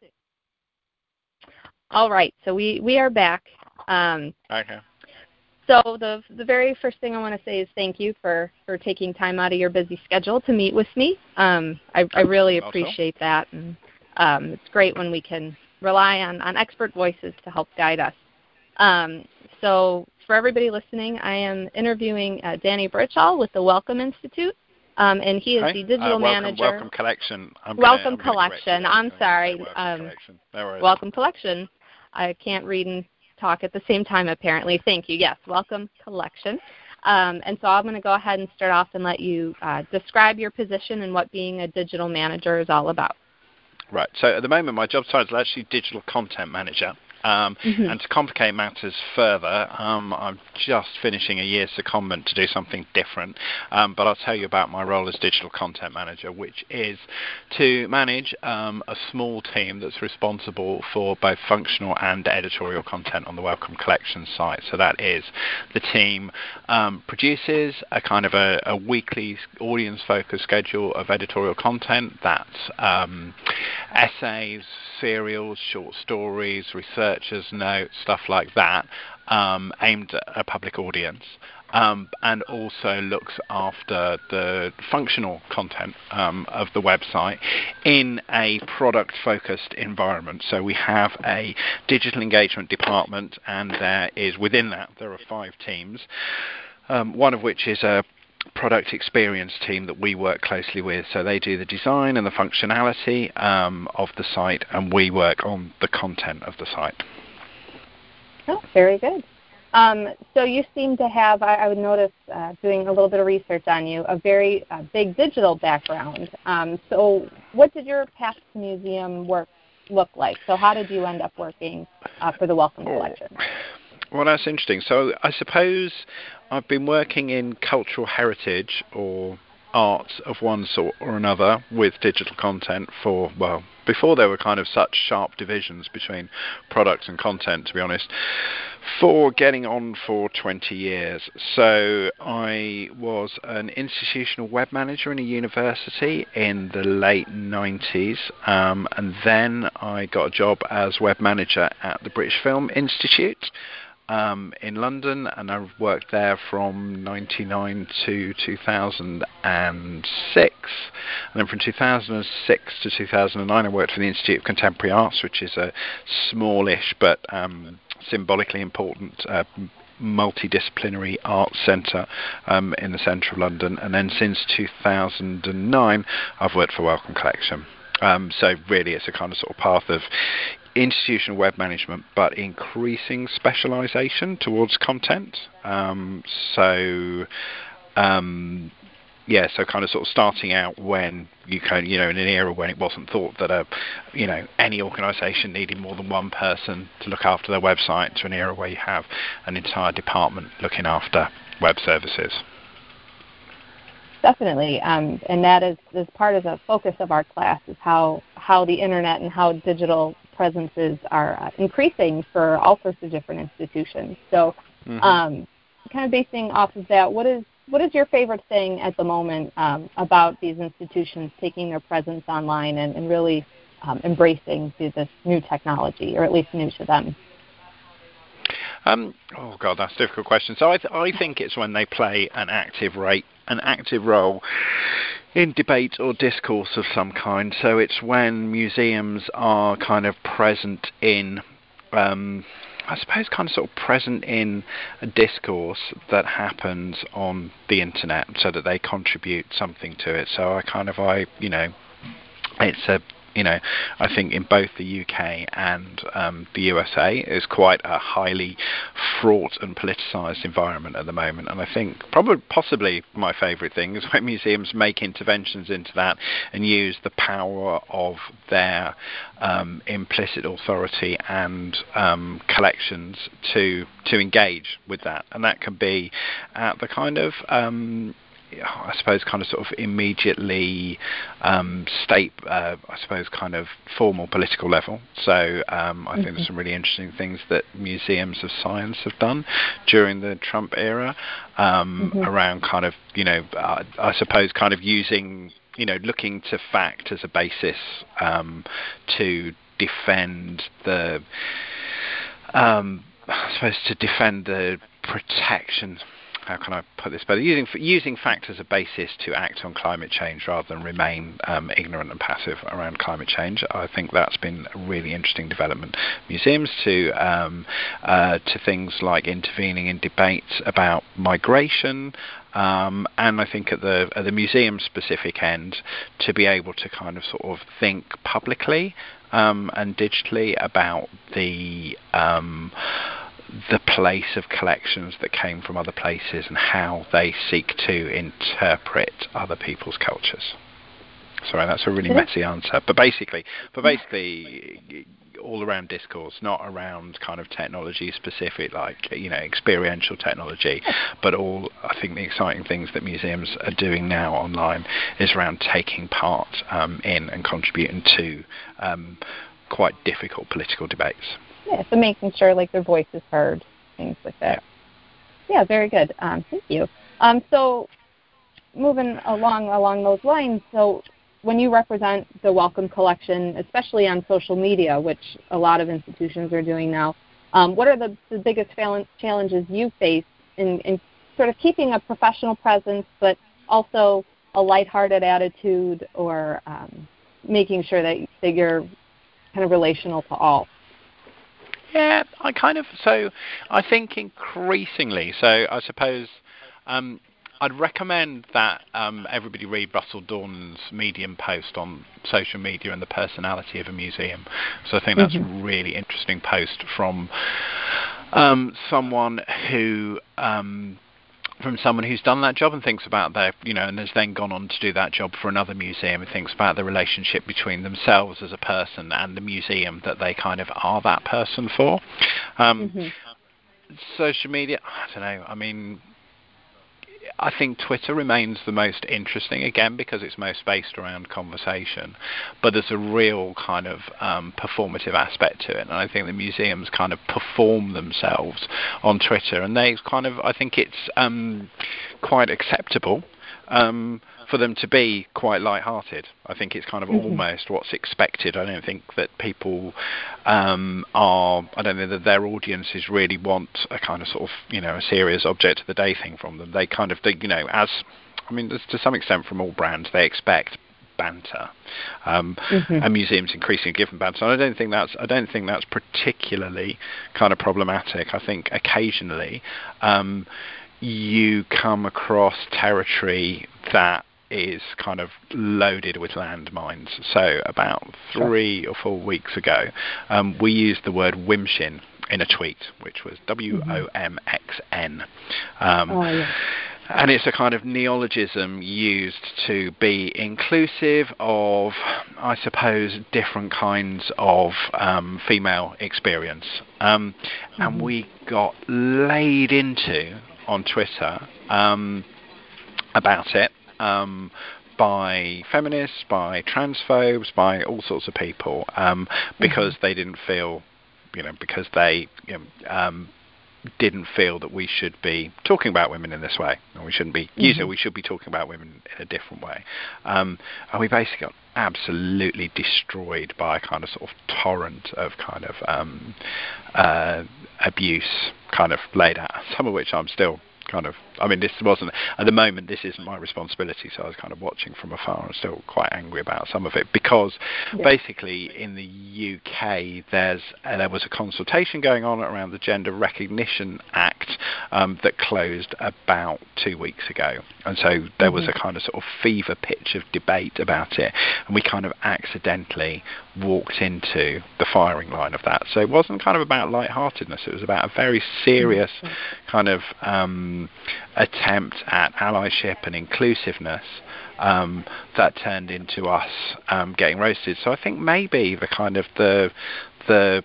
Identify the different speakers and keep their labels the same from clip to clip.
Speaker 1: started. All right, so we, we are back. Um,
Speaker 2: okay.
Speaker 1: So the the very first thing I want to say is thank you for for taking time out of your busy schedule to meet with me. Um, I, I really appreciate that, and um, it's great when we can rely on on expert voices to help guide us. Um, so for everybody listening, I am interviewing uh, Danny Birchall with the Wellcome Institute. Um, and he is the digital
Speaker 2: uh, welcome,
Speaker 1: manager.
Speaker 2: Wellcome Collection. I'm
Speaker 1: welcome
Speaker 2: gonna, I'm
Speaker 1: Collection. I'm sorry.
Speaker 2: Wellcome
Speaker 1: um,
Speaker 2: Collection. No
Speaker 1: Wellcome Collection. I can't read and talk at the same time apparently. Thank you. Yes, Wellcome Collection. Um, and so I'm going to go ahead and start off and let you uh, describe your position and what being a digital manager is all about.
Speaker 2: Right. So at the moment, my job title is actually digital content manager. Um,
Speaker 1: Mm-hmm.
Speaker 2: And to complicate matters further, um, I'm just finishing a year's secondment to do something different. Um, but I'll tell you about my role as digital content manager, which is to manage um, a small team that's responsible for both functional and editorial content on the Wellcome Collection site. So that is the team um, produces a kind of a, a weekly audience-focused schedule of editorial content. That's um, essays, serials, short stories, researchers' notes, stuff like that, um, aimed at a public audience. Um, and also looks after the functional content um, of the website in a product focused environment. So we have a digital engagement department, and there is within that, there are five teams, um, one of which is a product experience team that we work closely with. So they do the design and the functionality um, of the site, and we work on the content of the site.
Speaker 1: Oh, very good. Um, so you seem to have, I, I would notice, uh, doing a little bit of research on you, a very uh, big digital background. Um, so what did your past museum work look like? So how did you end up working uh, for the Wellcome Collection?
Speaker 2: Well, that's interesting. So I suppose I've been working in cultural heritage or arts of one sort or another with digital content for, well, before there were kind of such sharp divisions between products and content, to be honest, for getting on for 20 years. So I was an institutional web manager in a university in the late 90s, um, and then I got a job as web manager at the British Film Institute um, in London, and I worked there from 99 to 2006. And then from 2006 to 2009, I worked for the Institute of Contemporary Arts, which is a smallish but um, symbolically important uh, multidisciplinary arts centre um, in the centre of London. And then since 2009, I've worked for Wellcome Collection. Um, so really, it's a kind of sort of path of institutional web management, but increasing specialization towards content. Um, so, um, yeah, so kind of sort of starting out when you can, you know, in an era when it wasn't thought that a, you know, any organisation needed more than one person to look after their website, to an era where you have an entire department looking after web services.
Speaker 1: Definitely, um, and that is, is part of the focus of our class is how how the internet and how digital presences are uh, increasing for all sorts of different institutions. So,
Speaker 2: Mhm.
Speaker 1: um, kind of basing off of that, what is what is your favorite thing at the moment um, about these institutions taking their presence online and, and really um, embracing this new technology, or at least new to them?
Speaker 2: Um, oh God, that's a difficult question. So I, th- I think it's when they play an active rate, an active role in debate or discourse of some kind. So it's when museums are kind of present in, um, I suppose, kind of sort of present in a discourse that happens on the internet, so that they contribute something to it. So I kind of, I, you know, it's a you know, I think in both the UK and um, the USA is quite a highly fraught and politicised environment at the moment. And I think probably possibly my favourite thing is when museums make interventions into that and use the power of their um, implicit authority and um, collections to to engage with that. And that can be at the kind of um, I suppose, kind of sort of immediately um, state, uh, I suppose, kind of formal political level. So um, I think
Speaker 1: Mhm.
Speaker 2: there's some really interesting things that museums of science have done during the Trump era um,
Speaker 1: Mhm.
Speaker 2: around kind of, you know, uh, I suppose, kind of using, you know, looking to fact as a basis um, to defend the um, I suppose to defend the protection how can I put this better? Using using fact as a basis to act on climate change rather than remain um, ignorant and passive around climate change. I think that's been a really interesting development. Museums to um, uh, to things like intervening in debates about migration, um, and I think at the at the museum specific end to be able to kind of sort of think publicly um, and digitally about the um, the place of collections that came from other places and how they seek to interpret other people's cultures. Sorry, that's a really messy answer, but basically, but basically, all around discourse, not around kind of technology specific, like you know experiential technology, but all I think the exciting things that museums are doing now online is around taking part um, in and contributing to um, quite difficult political debates.
Speaker 1: Yeah, so making sure like their voice is heard, things like that. Yeah, very good. Um, thank you. Um, so moving along along those lines, so when you represent the Wellcome Collection, especially on social media, which a lot of institutions are doing now, um, what are the, the biggest challenges you face in, in sort of keeping a professional presence, but also a lighthearted attitude, or um, making sure that, that you're kind of relational to all?
Speaker 2: Yeah, I kind of so I think increasingly. So I suppose um, I'd recommend that um, everybody read Russell Dornan's Medium post on social media and the personality of a museum. So I think that's mm-hmm. a really interesting post from um, someone who um, from someone who's done that job and thinks about their, you know, and has then gone on to do that job for another museum and thinks about the relationship between themselves as a person and the museum that they kind of are that person for. Um, mm-hmm. Social media, I don't know. I mean, I think Twitter remains the most interesting again because it's most based around conversation, but there's a real kind of um, performative aspect to it, and I think the museums kind of perform themselves on Twitter, and they kind of I think it's um, quite acceptable. Um, for them to be quite light-hearted. I think it's kind of mm-hmm. almost what's expected. I don't think that people um, are. I don't think that their audiences really want a kind of sort of you know a serious object of the day thing from them. They kind of they, you know as I mean to some extent from all brands they expect banter. Um, mm-hmm. And museums increasingly give them banter. And I don't think that's I don't think that's particularly kind of problematic. I think occasionally um, you come across territory that is kind of loaded with landmines. So about three or four weeks ago, um, we used the word Wimshin in a tweet, which was W O M X N. Um, oh, yeah. And it's a kind of neologism used to be inclusive of, I suppose, different kinds of um, female experience. Um, mm-hmm. And we got laid into on Twitter um, about it um, by feminists, by transphobes, by all sorts of people, um, because mm-hmm. they didn't feel, you know, because they you know, um, didn't feel that we should be talking about women in this way, and we shouldn't be mm-hmm. using. We should be talking about women in a different way, um, and we basically got absolutely destroyed by a kind of sort of torrent of kind of um, uh, abuse, kind of laid out. Some of which I'm still kind of I mean this wasn't at the moment this isn't my responsibility so I was kind of watching from afar and still quite angry about some of it because yeah. basically in the UK there's uh, there was a consultation going on around the Gender Recognition Act um, that closed about two weeks ago and so there mm-hmm. was a kind of sort of fever pitch of debate about it and we kind of accidentally walked into the firing line of that so it wasn't kind of about lightheartedness it was about a very serious mm-hmm. kind of um, attempt at allyship and inclusiveness um, that turned into us um, getting roasted. So I think maybe the kind of the the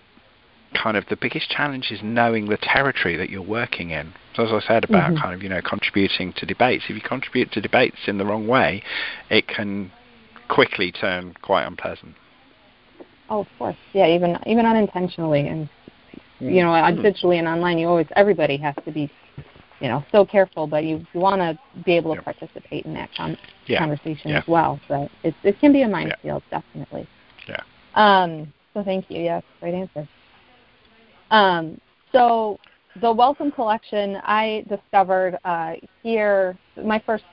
Speaker 2: kind of the biggest challenge is knowing the territory that you're working in. So as I said about mm-hmm. kind of you know contributing to debates, if you contribute to debates in the wrong way, it can quickly turn quite unpleasant.
Speaker 1: Oh, of course, yeah, even even unintentionally, and you know, mm. digitally and online, you always everybody has to be you know so careful, but you, you want to be able to participate in that com- yeah. conversation yeah. as well. So it it can be a minefield, yeah. definitely.
Speaker 2: Yeah.
Speaker 1: Um, So thank you. Yes, great answer. Um, so the Wellcome Collection I discovered uh, here. My first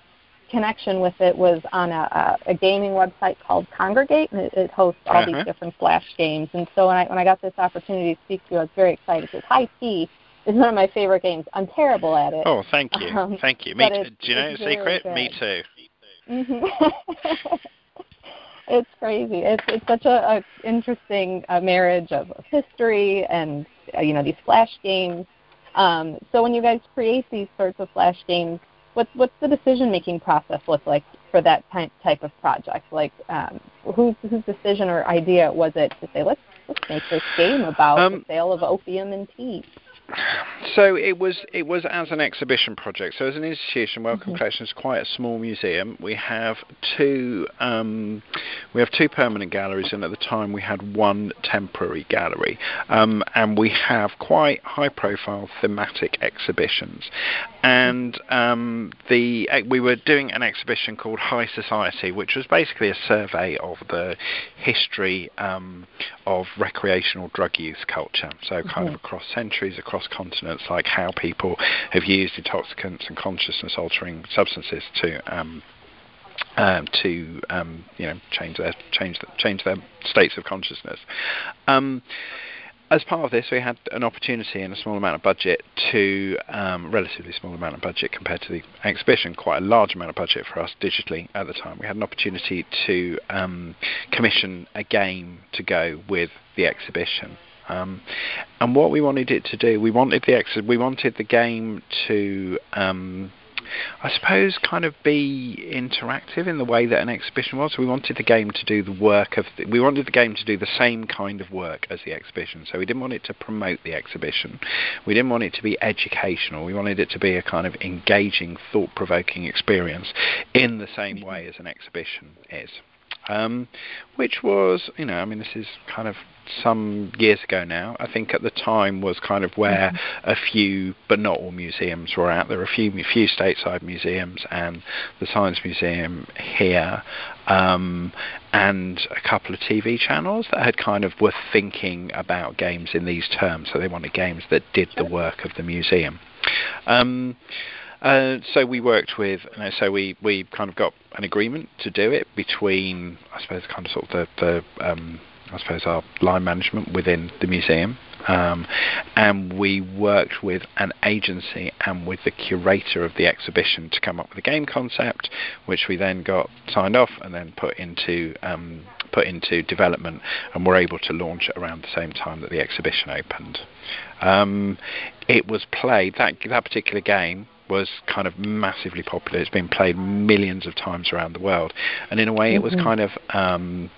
Speaker 1: connection with it was on a, a, a gaming website called Kongregate, and it, it hosts all uh-huh. these different flash games. And so when I when I got this opportunity to speak to you, I was very excited because High Tea is one of my favorite games. I'm terrible at it.
Speaker 2: Oh, thank you, um, thank you. Me, too. do you know the secret? Good. Me too.
Speaker 1: Mm-hmm. it's crazy. It's it's such a, a interesting uh, marriage of, of history and uh, you know these flash games. Um, so when you guys create these sorts of flash games, what what's the decision making process look like for that type of project? Like um, whose whose decision or idea was it to say let's let's make this game about um, the sale of opium and tea?
Speaker 2: So it was it was as an exhibition project. So as an institution, Wellcome mm-hmm. Collection is quite a small museum. We have two um, we have two permanent galleries, and at the time we had one temporary gallery, um, and we have quite high profile thematic exhibitions. And um, the we were doing an exhibition called High Society, which was basically a survey of the history um, of recreational drug use culture. So kind mm-hmm. of across centuries, across across continents, like how people have used intoxicants and consciousness altering substances to um, um, to um, you know change their change the, change their states of consciousness. Um, as part of this, we had an opportunity and a small amount of budget to, um, relatively small amount of budget compared to the exhibition, quite a large amount of budget for us digitally at the time. We had an opportunity to um, commission a game to go with the exhibition. Um, and what we wanted it to do, we wanted the ex- we wanted the game to, um, I suppose, kind of be interactive in the way that an exhibition was. We wanted the game to do the work of, the, we wanted the game to do the same kind of work as the exhibition. So we didn't want it to promote the exhibition. We didn't want it to be educational. We wanted it to be a kind of engaging, thought-provoking experience in the same way as an exhibition is um, which was, you know, I mean, this is kind of some years ago now. I think at the time was kind of where mm-hmm. a few, but not all museums were at. There were a few, few stateside museums and the Science Museum here, um, and a couple of TV channels that had kind of were thinking about games in these terms. So they wanted games that did the work of the museum. Um, uh, so we worked with, you know, so we, we kind of got an agreement to do it between, I suppose, kind of sort of the, the um, I suppose, our line management within the museum. Um, and we worked with an agency and with the curator of the exhibition to come up with a game concept, which we then got signed off and then put into um, put into development, and were able to launch around the same time that the exhibition opened. Um, it was played that that particular game was kind of massively popular. It's been played millions of times around the world, and in a way, mm-hmm. it was mm-hmm. kind of um,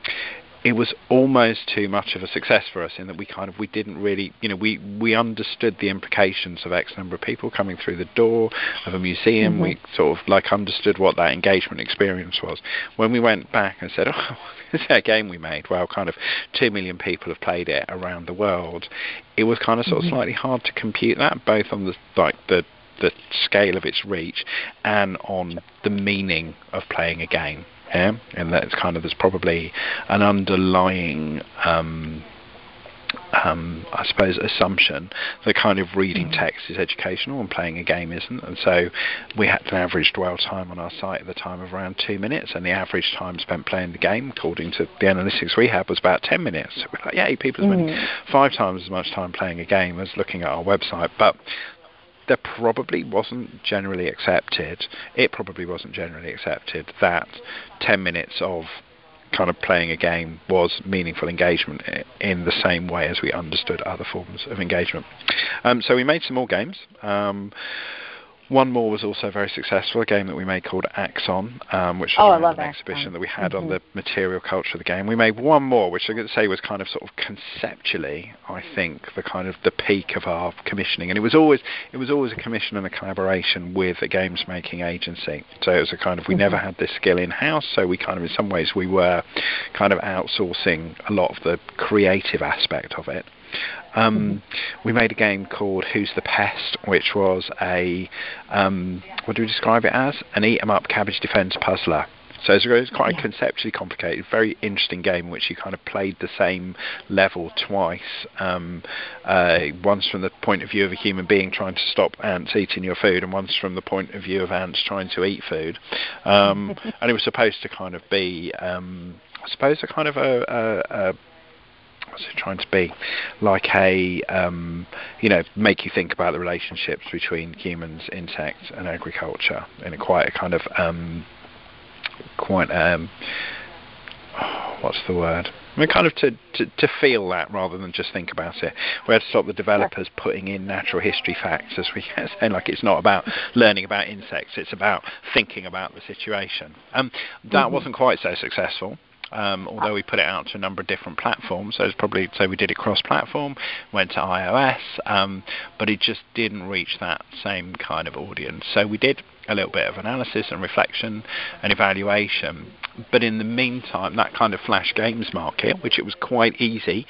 Speaker 2: it was almost too much of a success for us in that we kind of we didn't really you know we we understood the implications of x number of people coming through the door of a museum mm-hmm. we sort of like understood what that engagement experience was when we went back and said oh this is a game we made well kind of 2 million people have played it around the world it was kind of sort of mm-hmm. slightly hard to compute that both on the like the the scale of its reach and on the meaning of playing a game. Yeah, and that's kind of there's probably an underlying. Um, um, I suppose, assumption that kind of reading mm. text is educational and playing a game isn't. And so we had an average dwell time on our site at the time of around two minutes, and the average time spent playing the game, according to the analytics we had, was about 10 minutes. So we're like, yeah, people spend mm. five times as much time playing a game as looking at our website. But there probably wasn't generally accepted, it probably wasn't generally accepted that 10 minutes of kind of playing a game was meaningful engagement in the same way as we understood other forms of engagement. Um, so we made some more games. Um, one more was also very successful, a game that we made called Axon, um, which was
Speaker 1: oh,
Speaker 2: an exhibition that we had mm-hmm. on the material culture of the game. We made one more, which I'm going to say was kind of sort of conceptually, I think, the kind of the peak of our commissioning. And it was always it was always a commission and a collaboration with a games making agency. So it was a kind of we mm-hmm. never had this skill in house, so we kind of in some ways we were kind of outsourcing a lot of the creative aspect of it. Um, we made a game called Who's the Pest, which was a um, what do we describe it as? An eat 'em up cabbage defense puzzler. So it's, quite yeah. conceptually complicated, very interesting game in which you kind of played the same level twice. Um, uh, once from the point of view of a human being trying to stop ants eating your food, and once from the point of view of ants trying to eat food. Um, and it was supposed to kind of be, um, I suppose, a kind of a, a, a what's it trying to be like a um, you know make you think about the relationships between humans insects and agriculture in a quite a kind of um, quite um, what's the word I mean, kind of to, to, to, feel that rather than just think about it. We had to stop the developers putting in natural history facts, as we say, like it's not about learning about insects, it's about thinking about the situation. Um, that mm-hmm. wasn't quite so successful. Um, although we put it out to a number of different platforms, so it's probably so we did it cross-platform, went to iOS, um, but it just didn't reach that same kind of audience. So we did a little bit of analysis and reflection and evaluation, but in the meantime, that kind of flash games market, which it was quite easy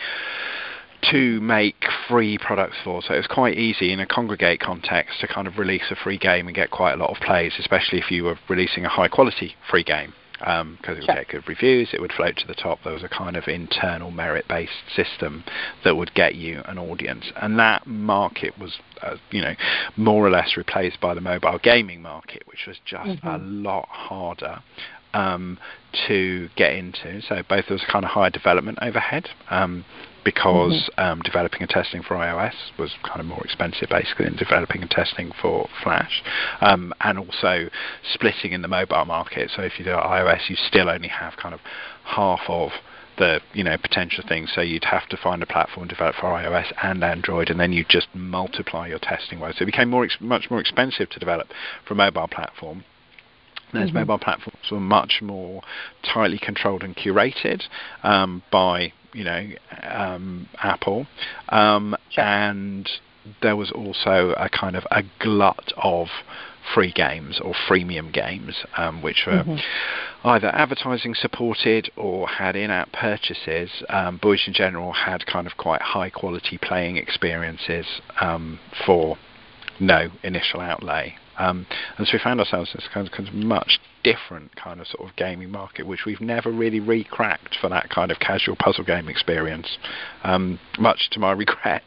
Speaker 2: to make free products for. So it was quite easy in a Kongregate context to kind of release a free game and get quite a lot of plays, especially if you were releasing a high quality free game because um, it would sure. get good reviews, it would float to the top. There was a kind of internal merit-based system that would get you an audience, and that market was, uh, you know, more or less replaced by the mobile gaming market, which was just mm-hmm. a lot harder um, to get into. So both there was a kind of higher development overhead. Um, because mm-hmm. um, developing and testing for iOS was kind of more expensive basically than developing and testing for Flash, um, and also splitting in the mobile market. So if you do iOS, you still only have kind of half of the you know potential things. So you'd have to find a platform developed for iOS and Android, and then you just multiply your testing load. So it became more ex- much more expensive to develop for a mobile platform. Those mm-hmm. mobile platforms were much more tightly controlled and curated um, by you know, um, Apple, um, sure. and there was also a kind of a glut of free games or freemium games, um, which were mm-hmm. either advertising supported or had in-app purchases. Um, Boys in general had kind of quite high quality playing experiences um, for no initial outlay. Um, and so we found ourselves in this kind of, kind of much different kind of sort of gaming market, which we've never really recracked for that kind of casual puzzle game experience, um, much to my regret,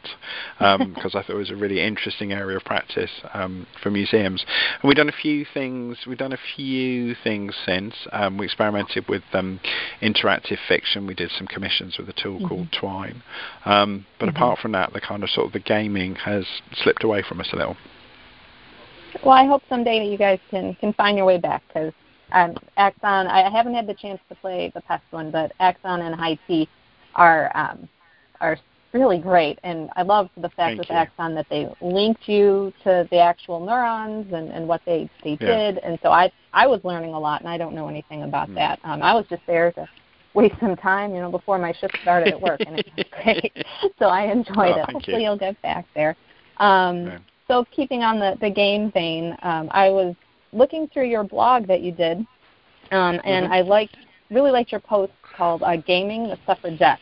Speaker 2: because um, I thought it was a really interesting area of practice um, for museums. And we've done a few things. We've done a few things since. Um, we experimented with um, interactive fiction. We did some commissions with a tool mm-hmm. called Twine. Um, but mm-hmm. apart from that, the kind of sort of the gaming has slipped away from us a little.
Speaker 1: Well, I hope someday you guys can can find your way back because um, Axon. I haven't had the chance to play the past one, but Axon and High Tea are um, are really great, and I love the fact Thank with you. Axon that they linked you to the actual neurons and, and what they they yeah. did, and so I I was learning a lot, and I don't know anything about mm. that. Um, I was just there to waste some time, you know, before my shift started at work, and it was great. so I enjoyed oh, it. Hopefully, you. will get back there. Um, so keeping on the, the game vein, um, I was looking through your blog that you did, um, and mm-hmm. I liked really liked your post called uh, "Gaming the Suffragettes,"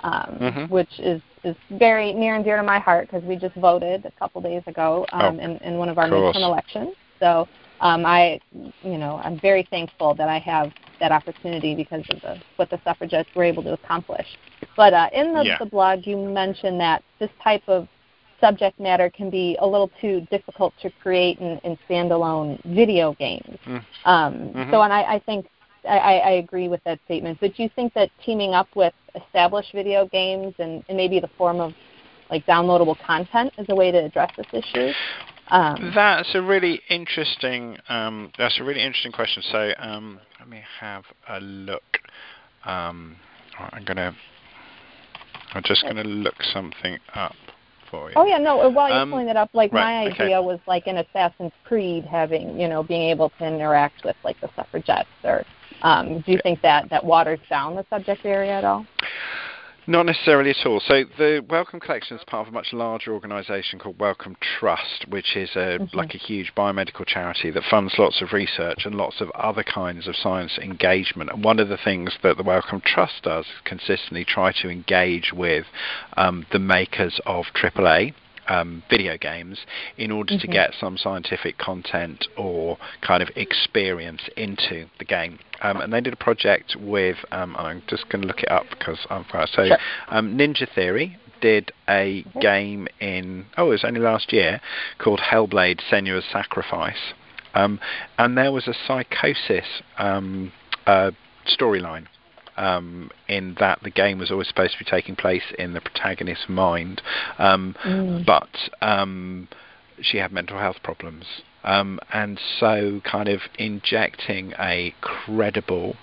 Speaker 1: um, mm-hmm. which is is very near and dear to my heart because we just voted a couple days ago um, oh, in, in one of our midterm elections. So um, I, you know, I'm very thankful that I have that opportunity because of the, what the suffragettes were able to accomplish. But uh, in the, yeah. the blog, you mentioned that this type of subject matter can be a little too difficult to create in, in standalone video games. Mm. Um, mm-hmm. So, and I, I think I, I agree with that statement. But do you think that teaming up with established video games and, and maybe the form of like downloadable content is a way to address this issue?
Speaker 2: Um, that's a really interesting. Um, that's a really interesting question. So um, let me have a look. Um, I'm gonna. I'm just gonna look something up for you.
Speaker 1: Oh yeah, no. While you're um, pulling it up, like right, my idea okay. was like in Assassin's Creed having, you know, being able to interact with like the suffragettes. Or um, do you think that that waters down the subject area at all?
Speaker 2: Not necessarily at all. So the Wellcome Collection is part of a much larger organisation called Wellcome Trust, which is a, mm-hmm. like a huge biomedical charity that funds lots of research and lots of other kinds of science engagement. And one of the things that the Wellcome Trust does is consistently try to engage with um, the makers of AAA um, video games in order mm-hmm. to get some scientific content or kind of experience into the game. Um, and they did a project with, um, I'm just going to look it up because I'm so sure. Um, Ninja Theory did a mm-hmm. game in oh it was only last year called Hellblade: Senua's Sacrifice, um, and there was a psychosis um, uh, storyline um, in that the game was always supposed to be taking place in the protagonist's mind, um, mm. but um, she had mental health problems. Um, and so, kind of injecting a credible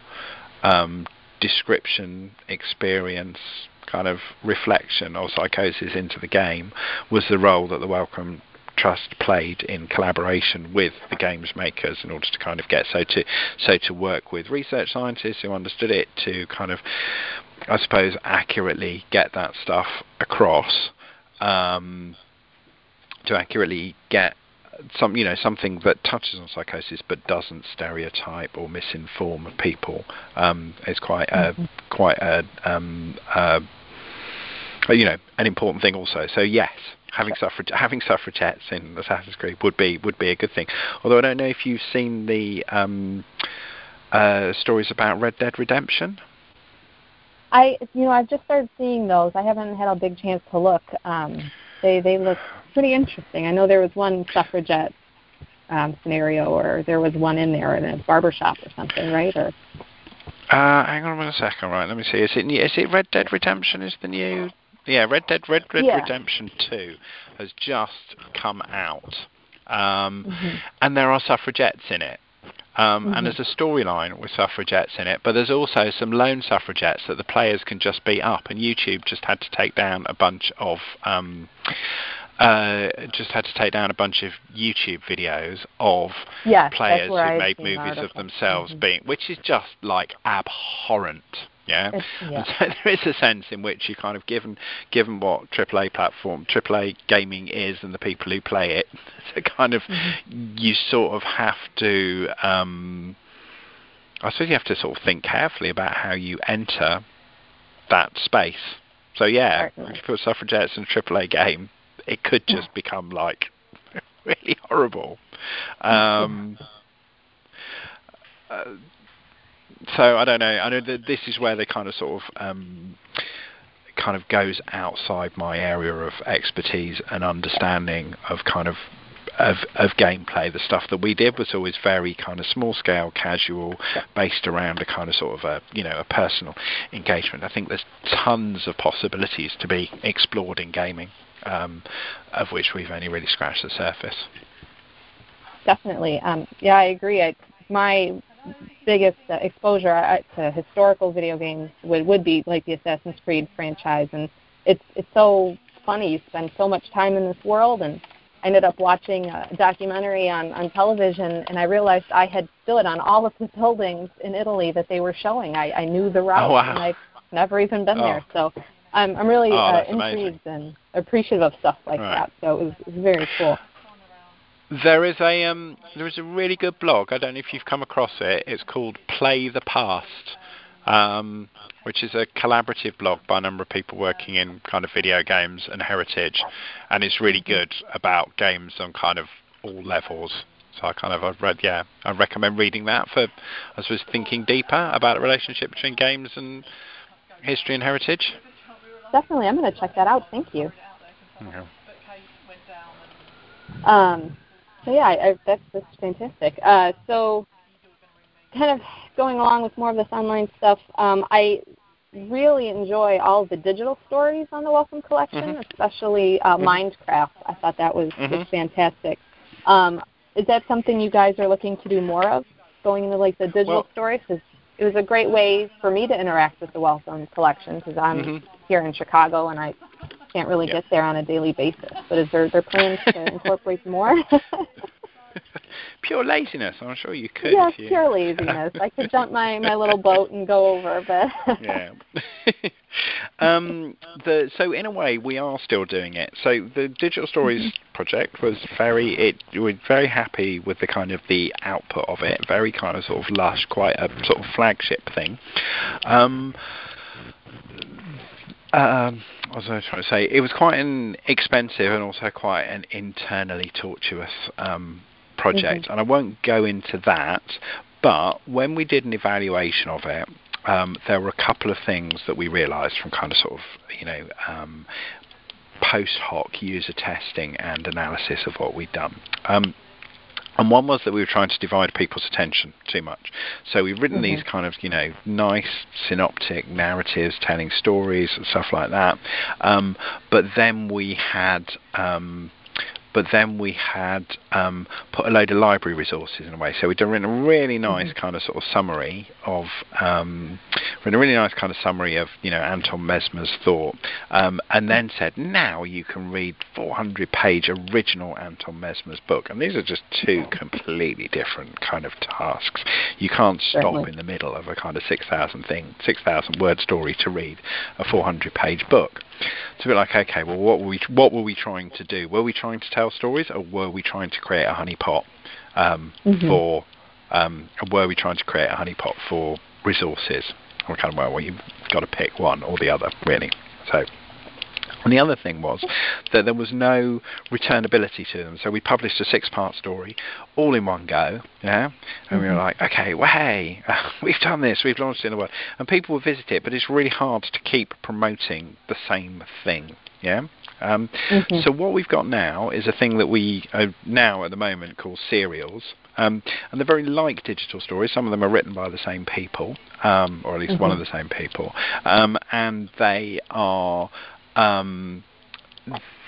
Speaker 2: um, description, experience, kind of reflection or psychosis into the game was the role that the Wellcome Trust played in collaboration with the games makers in order to kind of get so to so to work with research scientists who understood it to kind of I suppose accurately get that stuff across um, to accurately get some you know something that touches on psychosis but doesn't stereotype or misinform people um, is quite a, mm-hmm. quite a, um, a you know an important thing also. So yes, having suffrage having suffragettes in Assassin's Creed would be would be a good thing. Although I don't know if you've seen the um, uh, stories about Red Dead Redemption.
Speaker 1: I you know I've just started seeing those. I haven't had a big chance to look. Um, they they look pretty interesting. I know there was one suffragette um, scenario, or there was one in there in a barbershop or something, right? Or
Speaker 2: uh, hang on a second, right? Let me see. Is it is it Red Dead Redemption? Is the new yeah, Red Dead Red Dead yeah. Redemption Two has just come out, um, mm-hmm. and there are suffragettes in it. Um, mm-hmm. And there's a storyline with suffragettes in it, but there's also some lone suffragettes that the players can just beat up. And YouTube just had to take down a bunch of um, uh, just had to take down a bunch of YouTube videos of
Speaker 1: yes,
Speaker 2: players who made movies of themselves mm-hmm. being, which is just like abhorrent. Yeah,
Speaker 1: yeah.
Speaker 2: so there is a sense in which you kind of given given what AAA platform, AAA gaming is, and the people who play it, so kind of mm-hmm. you sort of have to. Um, I suppose you have to sort of think carefully about how you enter that space. So yeah, Certainly. if you put suffragettes in a AAA game, it could just become like really horrible. Um, uh, so I don't know. I know that this is where they kind of sort of um, kind of goes outside my area of expertise and understanding of kind of of, of gameplay. The stuff that we did was always very kind of small scale, casual, based around a kind of sort of a you know a personal engagement. I think there's tons of possibilities to be explored in gaming, um, of which we've only really scratched the surface.
Speaker 1: Definitely, um, yeah, I agree. I, my biggest uh, exposure uh, to historical video games would would be like the Assassin's Creed franchise, and it's it's so funny. You spend so much time in this world, and I ended up watching a documentary on on television, and I realized I had stood on all of the buildings in Italy that they were showing. I, I knew the route,
Speaker 2: oh, wow.
Speaker 1: and I've never even been oh. there. So I'm I'm really
Speaker 2: oh,
Speaker 1: uh, intrigued and appreciative of stuff like right. that. So it was, it was very cool.
Speaker 2: There is a um, there is a really good blog. I don't know if you've come across it. It's called Play the Past, um, which is a collaborative blog by a number of people working in kind of video games and heritage, and it's really good about games on kind of all levels. So I kind of I've read yeah I recommend reading that for I was thinking deeper about the relationship between games and history and heritage.
Speaker 1: Definitely, I'm going to check that out. Thank you. Um, so yeah, I, I, that's that's fantastic. Uh, so kind of going along with more of this online stuff, um, I really enjoy all the digital stories on the Wellcome Collection, mm-hmm. especially uh, mm-hmm. Minecraft. I thought that was, mm-hmm. was fantastic. Um, is that something you guys are looking to do more of, going into like the digital well, stories? Cause it was a great way for me to interact with the Wellcome Collection because I'm mm-hmm. here in Chicago and I can't really get there on a daily basis. But is there there plans to incorporate more?
Speaker 2: pure laziness. I'm sure you could.
Speaker 1: Yeah,
Speaker 2: you...
Speaker 1: pure laziness. I could jump my my little boat and go over, but
Speaker 2: yeah. um, the so in a way we are still doing it. So the digital stories mm-hmm. project was very it we're very happy with the kind of the output of it. Very kind of sort of lush, quite a sort of flagship thing. Um, um, what was I trying to say? It was quite an expensive and also quite an internally tortuous um, project, mm-hmm. and I won't go into that. But when we did an evaluation of it, um, there were a couple of things that we realised from kind of sort of you know um, post hoc user testing and analysis of what we'd done. Um, and one was that we were trying to divide people's attention too much. So we've written mm-hmm. these kind of, you know, nice synoptic narratives telling stories and stuff like that. Um, but then we had um, but then we had um, put a load of library resources in a way. So we'd done a really nice mm-hmm. kind of sort of summary of, um, written a really nice kind of summary of, you know, Anton Mesmer's thought, um, and then said, now you can read 400-page original Anton Mesmer's book. And these are just two completely different kind of tasks. You can't stop Certainly. in the middle of a kind of 6,000 thing, 6,000 word story to read a 400-page book. It's a bit like, okay, well, what were we what were we trying to do? Were we trying to tell stories, or were we trying to create a honeypot um, mm-hmm. for? Um, were we trying to create a honeypot for resources? Or kind of well, well, you've got to pick one or the other, really. So and the other thing was that there was no returnability to them. So we published a six-part story, all in one go, yeah. And mm-hmm. we were mm-hmm. like, okay, well, hey, we've done this, we've launched it in the world, and people will visit it, but it's really hard to keep promoting the same thing, yeah. Um, mm-hmm. So what we've got now is a thing that we uh, now at the moment call serials, um, and they're very like digital stories. Some of them are written by the same people, um, or at least mm-hmm. one of the same people, um, and they are um,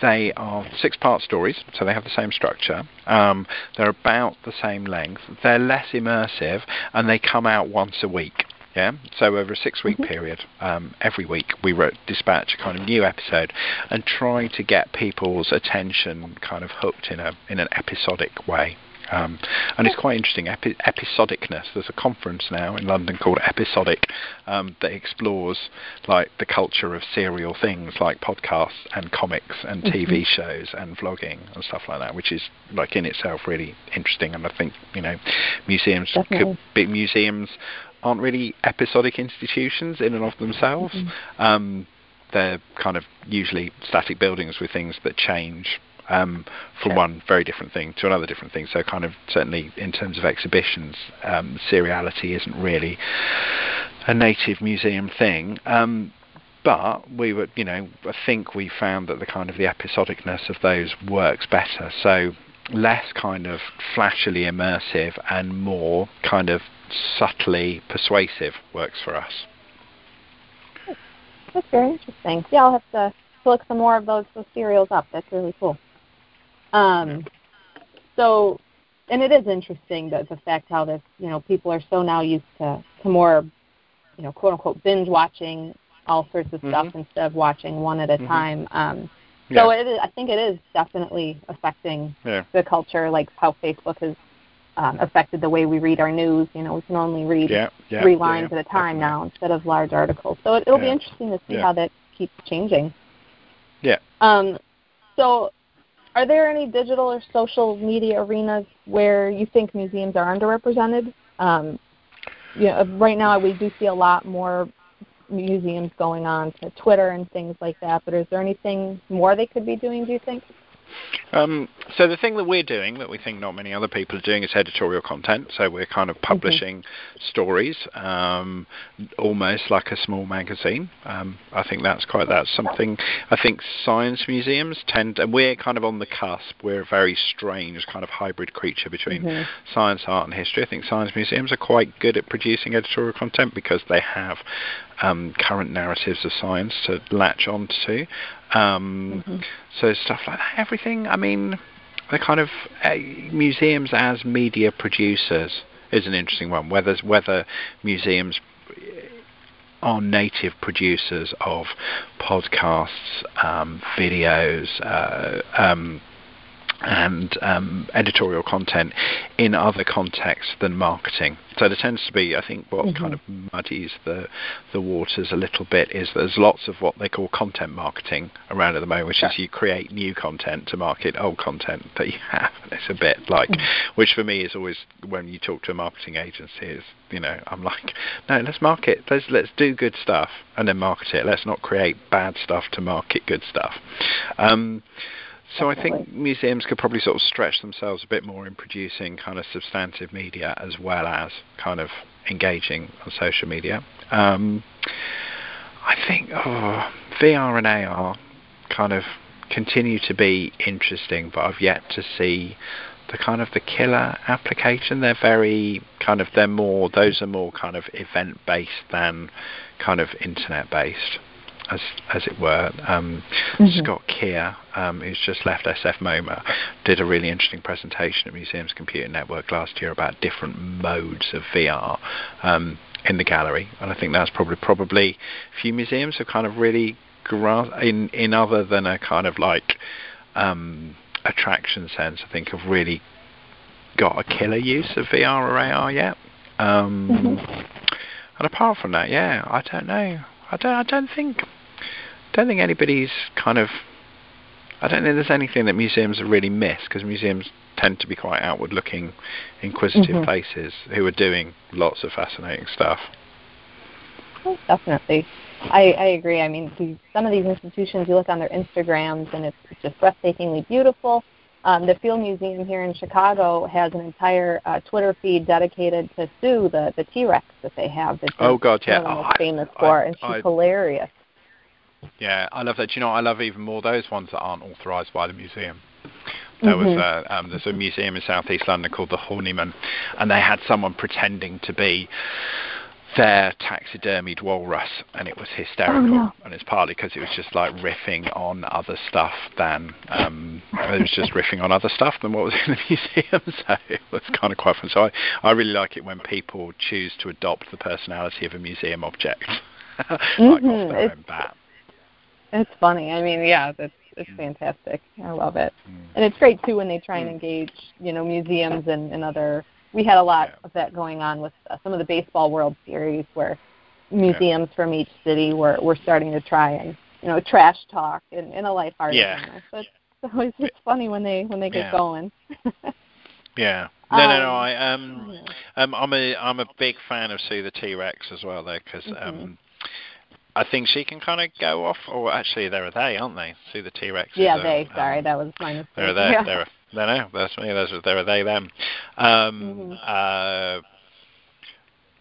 Speaker 2: they are six part stories, so they have the same structure. Um, they're about the same length. They're less immersive, and they come out once a week. Yeah, so over a six-week mm-hmm. period, um, every week we wrote dispatch a kind of new episode, and try to get people's attention kind of hooked in a in an episodic way. Um, and it's quite interesting, epi- episodicness. There's a conference now in London called Episodic um, that explores like the culture of serial things like podcasts and comics and TV mm-hmm. shows and vlogging and stuff like that, which is like in itself really interesting. And I think you know museums could be museums aren't really episodic institutions in and of themselves. Mm-hmm. Um, they're kind of usually static buildings with things that change um, from sure. one very different thing to another different thing. So, kind of certainly in terms of exhibitions, um, seriality isn't really a native museum thing. Um, but we were, you know, I think we found that the kind of the episodicness of those works better. So less kind of flashily immersive and more kind of subtly persuasive works for us.
Speaker 1: That's very interesting. Yeah, I'll have to look some more of those, those serials up. That's really cool. Um, so, and it is interesting that the fact how this, you know, people are so now used to, to more, you know, quote unquote binge watching all sorts of mm-hmm. stuff instead of watching one at a mm-hmm. time. Um, so yeah. it is, I think it is definitely affecting yeah. the culture, like how Facebook has um, affected the way we read our news. You know, we can only read yeah, three lines at a time definitely. now instead of large articles. So it, will be interesting to see how that keeps changing.
Speaker 2: Yeah.
Speaker 1: Um, so are there any digital or social media arenas where you think museums are underrepresented? Um, you know, right now we do see a lot more museums going on to Twitter and things like that. But is there anything more they could be doing? Do you think?
Speaker 2: Um, so the thing that we're doing that we think not many other people are doing is editorial content. So we're kind of publishing mm-hmm. stories, um, almost like a small magazine. Um, I think that's quite that's something. I think science museums tend, and we're kind of on the cusp. We're a very strange kind of hybrid creature between mm-hmm. science, art, and history. I think science museums are quite good at producing editorial content because they have um, current narratives of science to latch on to. Um, mm-hmm. So stuff like that. Everything. I mean, the kind of uh, museums as media producers is an interesting one. Whether whether museums are native producers of podcasts, um, videos, uh, um, and um, editorial content in other contexts than marketing. So there tends to be, I think, what mm-hmm. kind of muddies the the waters a little bit is there's lots of what they call content marketing around at the moment, which sure. is you create new content to market old content that you have. And it's a bit like, mm-hmm. which for me is always when you talk to a marketing agency is, you know, I'm like, no, let's market, let's let's do good stuff and then market it. Let's not create bad stuff to market good stuff. Um, so I think museums could probably sort of stretch themselves a bit more in producing kind of substantive media as well as kind of engaging on social media. Um, I think oh, VR and AR kind of continue to be interesting, but I've yet to see the kind of the killer application. They're very kind of they're more those are more kind of event based than kind of internet based as as it were. Um, mm-hmm. Scott Keir, um, who's just left SF MoMA, did a really interesting presentation at Museums Computer Network last year about different modes of VR um, in the gallery, and I think that's probably probably a few museums have kind of really in in other than a kind of like um, attraction sense, I think have really got a killer use of VR or AR yet. Um, mm-hmm. And apart from that, yeah, I don't know. I don't. I don't think don't think anybody's kind of. I don't think there's anything that museums really miss because museums tend to be quite outward-looking, inquisitive mm-hmm. places who are doing lots of fascinating stuff.
Speaker 1: Oh, definitely. I, I agree. I mean, some of these institutions, you look on their Instagrams, and it's, just breathtakingly beautiful. Um, the Field Museum here in Chicago has an entire uh, Twitter feed dedicated to Sue, the the T Rex that they have. That
Speaker 2: oh God, yeah,
Speaker 1: oh, famous I, for, and she's I, hilarious.
Speaker 2: Yeah, I love that. Do you know, I love even more those ones that aren't authorised by the museum. There mm-hmm. was a, um, there's a museum in southeast London called the Horniman, and they had someone pretending to be their taxidermied walrus, and it was hysterical. Oh,
Speaker 1: no.
Speaker 2: And it's partly because it was just like riffing on other stuff than um, it was just riffing on other stuff than what was in the museum. So it was kind of quite fun. So I, I really like it when people choose to adopt the personality of a museum object, like
Speaker 1: mm-hmm.
Speaker 2: off their it's, own bat.
Speaker 1: It's funny. I mean, yeah, that's it's mm. fantastic. I love it, mm. and it's great too when they try and mm. engage, you know, museums and, and other. We had a lot yeah. of that going on with uh, some of the baseball World Series, where museums yeah. from each city were were starting to try and you know trash talk in, in a lighthearted
Speaker 2: yeah.
Speaker 1: manner. But it's always it's funny when they when they get going.
Speaker 2: yeah. No, um, no, no. I um, um, I'm a I'm a big fan of Sue the T Rex as well, though, because mm-hmm. I think she can kind of go off, or actually, they're they, aren't they? Sue the T Rex.
Speaker 1: Yeah, they. Um, sorry, that was my mistake.
Speaker 2: They're they. Yeah. They're no, no, that's me. Those are they're they them. Um, mm-hmm. uh,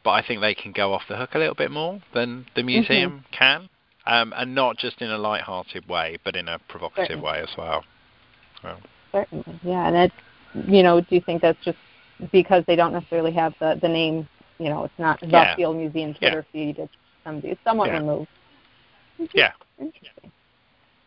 Speaker 2: but I think they can go off the hook a little bit more than the mm-hmm. museum mm-hmm. can, um, and not just in a light-hearted way, but in a provocative Certainly. way as well.
Speaker 1: well. Certainly, yeah, and it, you know, do you think that's just because they don't necessarily have the the name? You know, it's not the yeah. Field Museum Twitter yeah. feed. It's somebody somewhat yeah. removed.
Speaker 2: Yeah.
Speaker 1: Interesting.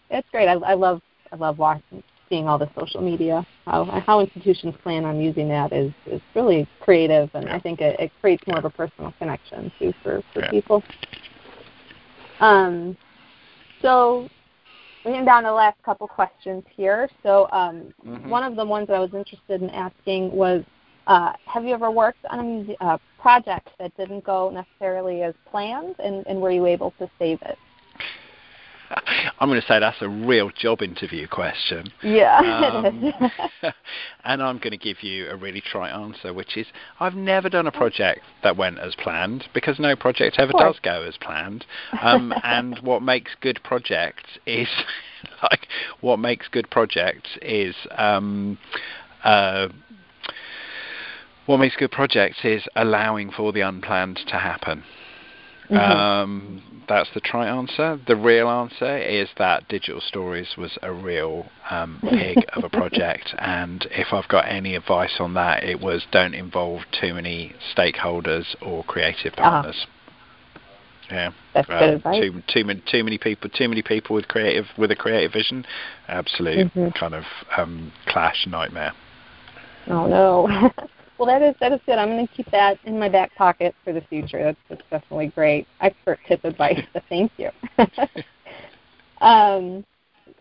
Speaker 1: It's great. I, I love I love watching seeing all the social media. How how institutions plan on using that is is really creative, and yeah. I think it, it creates more of a personal connection too for for yeah. people. Um, so we're getting down to the last couple questions here. So um, mm-hmm. one of the ones that I was interested in asking was uh, have you ever worked on a muse- uh, project that didn't go necessarily as planned, and, and were you able to save it?
Speaker 2: I'm going to say that's a real job interview question.
Speaker 1: Yeah,
Speaker 2: um, and I'm going to give you a really trite answer, which is I've never done a project that went as planned because no project ever does go as planned. Um, and what makes good projects is like what makes good projects is um, uh, what makes good projects is allowing for the unplanned to happen. Mm-hmm. Um, that's the trite answer. The real answer is that Digital Stories was a real um, pig of a project, and if I've got any advice on that, it was don't involve too many stakeholders or creative ah. partners. Yeah,
Speaker 1: that's
Speaker 2: um,
Speaker 1: good advice.
Speaker 2: Too, too many, too many people, too many people with creative with a creative vision. Absolute mm-hmm. kind of um, clash nightmare.
Speaker 1: Oh no. Well, that is that is good. I'm going to keep that in my back pocket for the future. That's, that's definitely great. Expert tip advice. So thank you. um,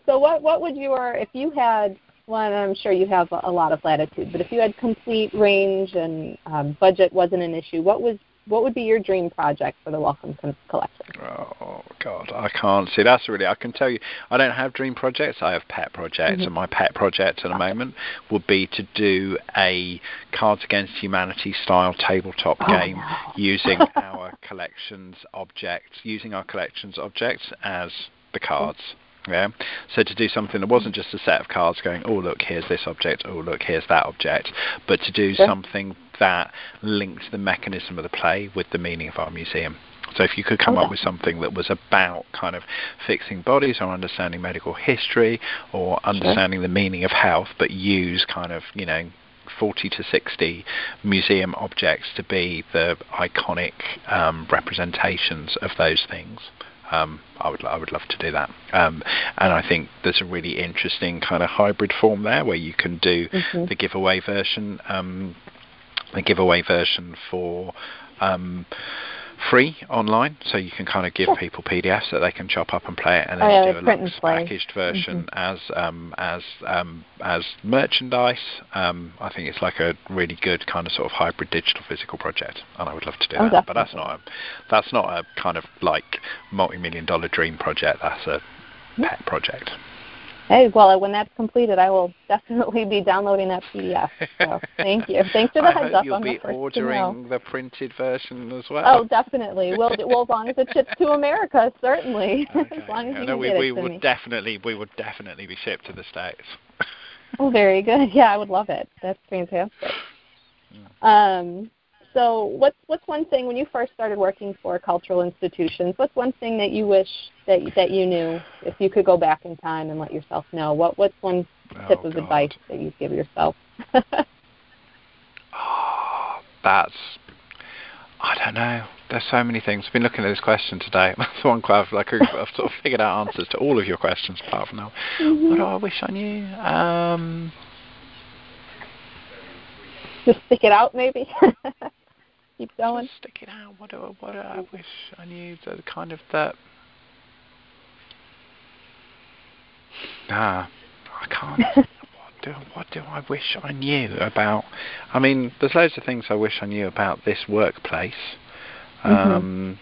Speaker 1: so, what what would your if you had well, I'm sure you have a lot of latitude, but if you had complete range and um, budget wasn't an issue, what was what would be your dream project for the Wellcome Collection?
Speaker 2: Oh God, I can't see. That's really. I can tell you, I don't have dream projects. I have pet projects, mm-hmm. and my pet project at the moment would be to do a Cards Against Humanity style tabletop
Speaker 1: oh,
Speaker 2: game
Speaker 1: no.
Speaker 2: using our collections objects, using our collections objects as the cards. Yeah. So to do something that wasn't just a set of cards going, oh look, here's this object, oh look, here's that object, but to do something that links the mechanism of the play with the meaning of our museum. So if you could come up with something that was about kind of fixing bodies or understanding medical history or understanding sure. the meaning of health, but use kind of, you know, 40 to 60 museum objects to be the iconic um, representations of those things. Um, I would I would love to do that. Um, and I think there's a really interesting kind of hybrid form there where you can do mm-hmm. the giveaway version, um, the giveaway version for um, free online, so you can kind of give people PDFs that they can chop up and play it, and then
Speaker 1: oh,
Speaker 2: yeah, do a Lux packaged version mm-hmm. as um, as um, as merchandise. Um, I think it's like a really good kind of sort of hybrid digital physical project, and I would love to do
Speaker 1: oh,
Speaker 2: that. But that's not a that's not a kind of like multi-million dollar dream project. That's a pet project.
Speaker 1: Hey, well, when that's completed, I will definitely be downloading that PDF. So thank you. Thanks for the
Speaker 2: I
Speaker 1: heads
Speaker 2: hope
Speaker 1: up.
Speaker 2: You'll be
Speaker 1: the
Speaker 2: ordering the printed version as well.
Speaker 1: Oh, definitely. Well, well, as long as it ships to America, certainly.
Speaker 2: Okay.
Speaker 1: as long as
Speaker 2: yeah,
Speaker 1: you
Speaker 2: no, we,
Speaker 1: get
Speaker 2: we
Speaker 1: it
Speaker 2: would
Speaker 1: me.
Speaker 2: definitely we would definitely be shipped to the states.
Speaker 1: oh, very good. Yeah, I would love it. That's fantastic. Yeah. Um, so what's what's one thing when you first started working for cultural institutions? What's one thing that you wish that that you knew if you could go back in time and let yourself know? What what's one tip
Speaker 2: oh,
Speaker 1: of
Speaker 2: God.
Speaker 1: advice that you'd give yourself?
Speaker 2: oh, that's I don't know. There's so many things. I've been looking at this question today. That's one I've like I've sort of figured out answers to all of your questions apart from now.
Speaker 1: Mm-hmm.
Speaker 2: What do I wish I knew? Um,
Speaker 1: Just stick it out, maybe. Keep going.
Speaker 2: Just stick it out. What do I, what do I wish I knew? The kind of that. Nah, I can't. what do what do I wish I knew about? I mean, there's loads of things I wish I knew about this workplace.
Speaker 1: Mm-hmm.
Speaker 2: Um,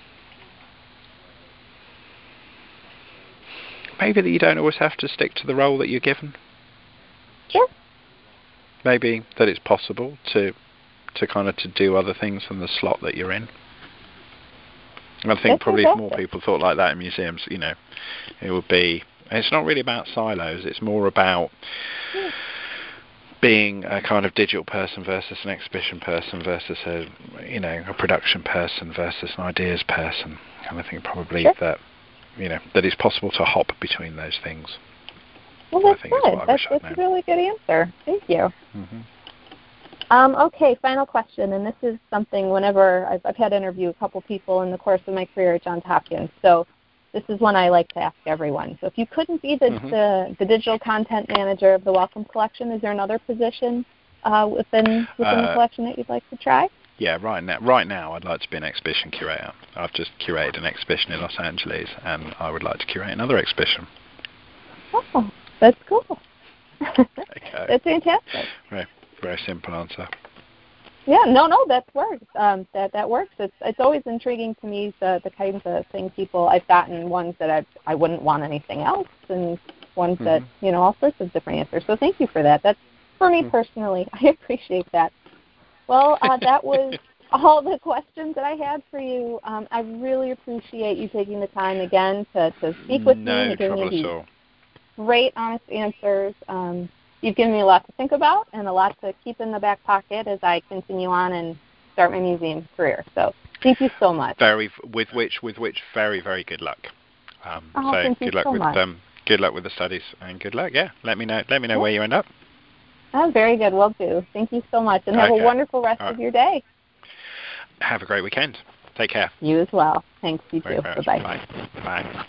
Speaker 2: maybe that you don't always have to stick to the role that you're given.
Speaker 1: Sure.
Speaker 2: Maybe that it's possible to to kind of to do other things than the slot that you're in. I think
Speaker 1: That's
Speaker 2: probably
Speaker 1: fantastic.
Speaker 2: if more people thought like that in museums, you know, it would be. It's not really about silos. It's more about
Speaker 1: yeah.
Speaker 2: being a kind of digital person versus an exhibition person versus a, you know, a production person versus an ideas person. And I think probably
Speaker 1: sure.
Speaker 2: that, you know, that it's possible to hop between those things.
Speaker 1: Well, that's good. That's, that's a really good answer. Thank you.
Speaker 2: Mm-hmm.
Speaker 1: Um, okay, final question, and this is something whenever I've, I've had to interview a couple people in the course of my career at Johns Hopkins, so this is one I like to ask everyone. So if you couldn't be the,
Speaker 2: mm-hmm.
Speaker 1: the, the, digital content manager of the Wellcome Collection, is there another position uh, within within
Speaker 2: uh,
Speaker 1: the collection that you'd like to try?
Speaker 2: Yeah, right now, right now, I'd like to be an exhibition curator. I've just curated an exhibition in Los Angeles, and I would like to curate another exhibition.
Speaker 1: Oh, that's cool.
Speaker 2: okay.
Speaker 1: That's fantastic.
Speaker 2: Right. Very simple answer.
Speaker 1: Yeah, no, no, that works. Um, that that works. It's it's always intriguing to me the the kinds of things people I've gotten ones that I I wouldn't want anything else, and ones mm-hmm. that you know all sorts of different answers. So thank you for that. That's for me mm-hmm. personally. I appreciate that. Well, uh, that was all the questions that I had for you. Um, I really appreciate you taking the time again to to speak with
Speaker 2: no
Speaker 1: me and giving me these great, honest answers. Um, you've given me a lot to think about and a lot to keep in the back pocket as I continue on and start my museum career. So thank you so much.
Speaker 2: Very with which with which very very good luck. Um,
Speaker 1: oh,
Speaker 2: so
Speaker 1: thank
Speaker 2: good
Speaker 1: you
Speaker 2: luck
Speaker 1: so
Speaker 2: with
Speaker 1: much.
Speaker 2: um, good luck with the studies and good luck. Yeah, let me know let me know
Speaker 1: Yeah.
Speaker 2: where you end up.
Speaker 1: Oh, very good. Will do. Thank you so much, and have
Speaker 2: Okay.
Speaker 1: a wonderful rest
Speaker 2: All
Speaker 1: of your day.
Speaker 2: Have a great weekend. Take care.
Speaker 1: You as well. Thanks. You too.
Speaker 2: very.
Speaker 1: Bye bye.
Speaker 2: Bye. Bye.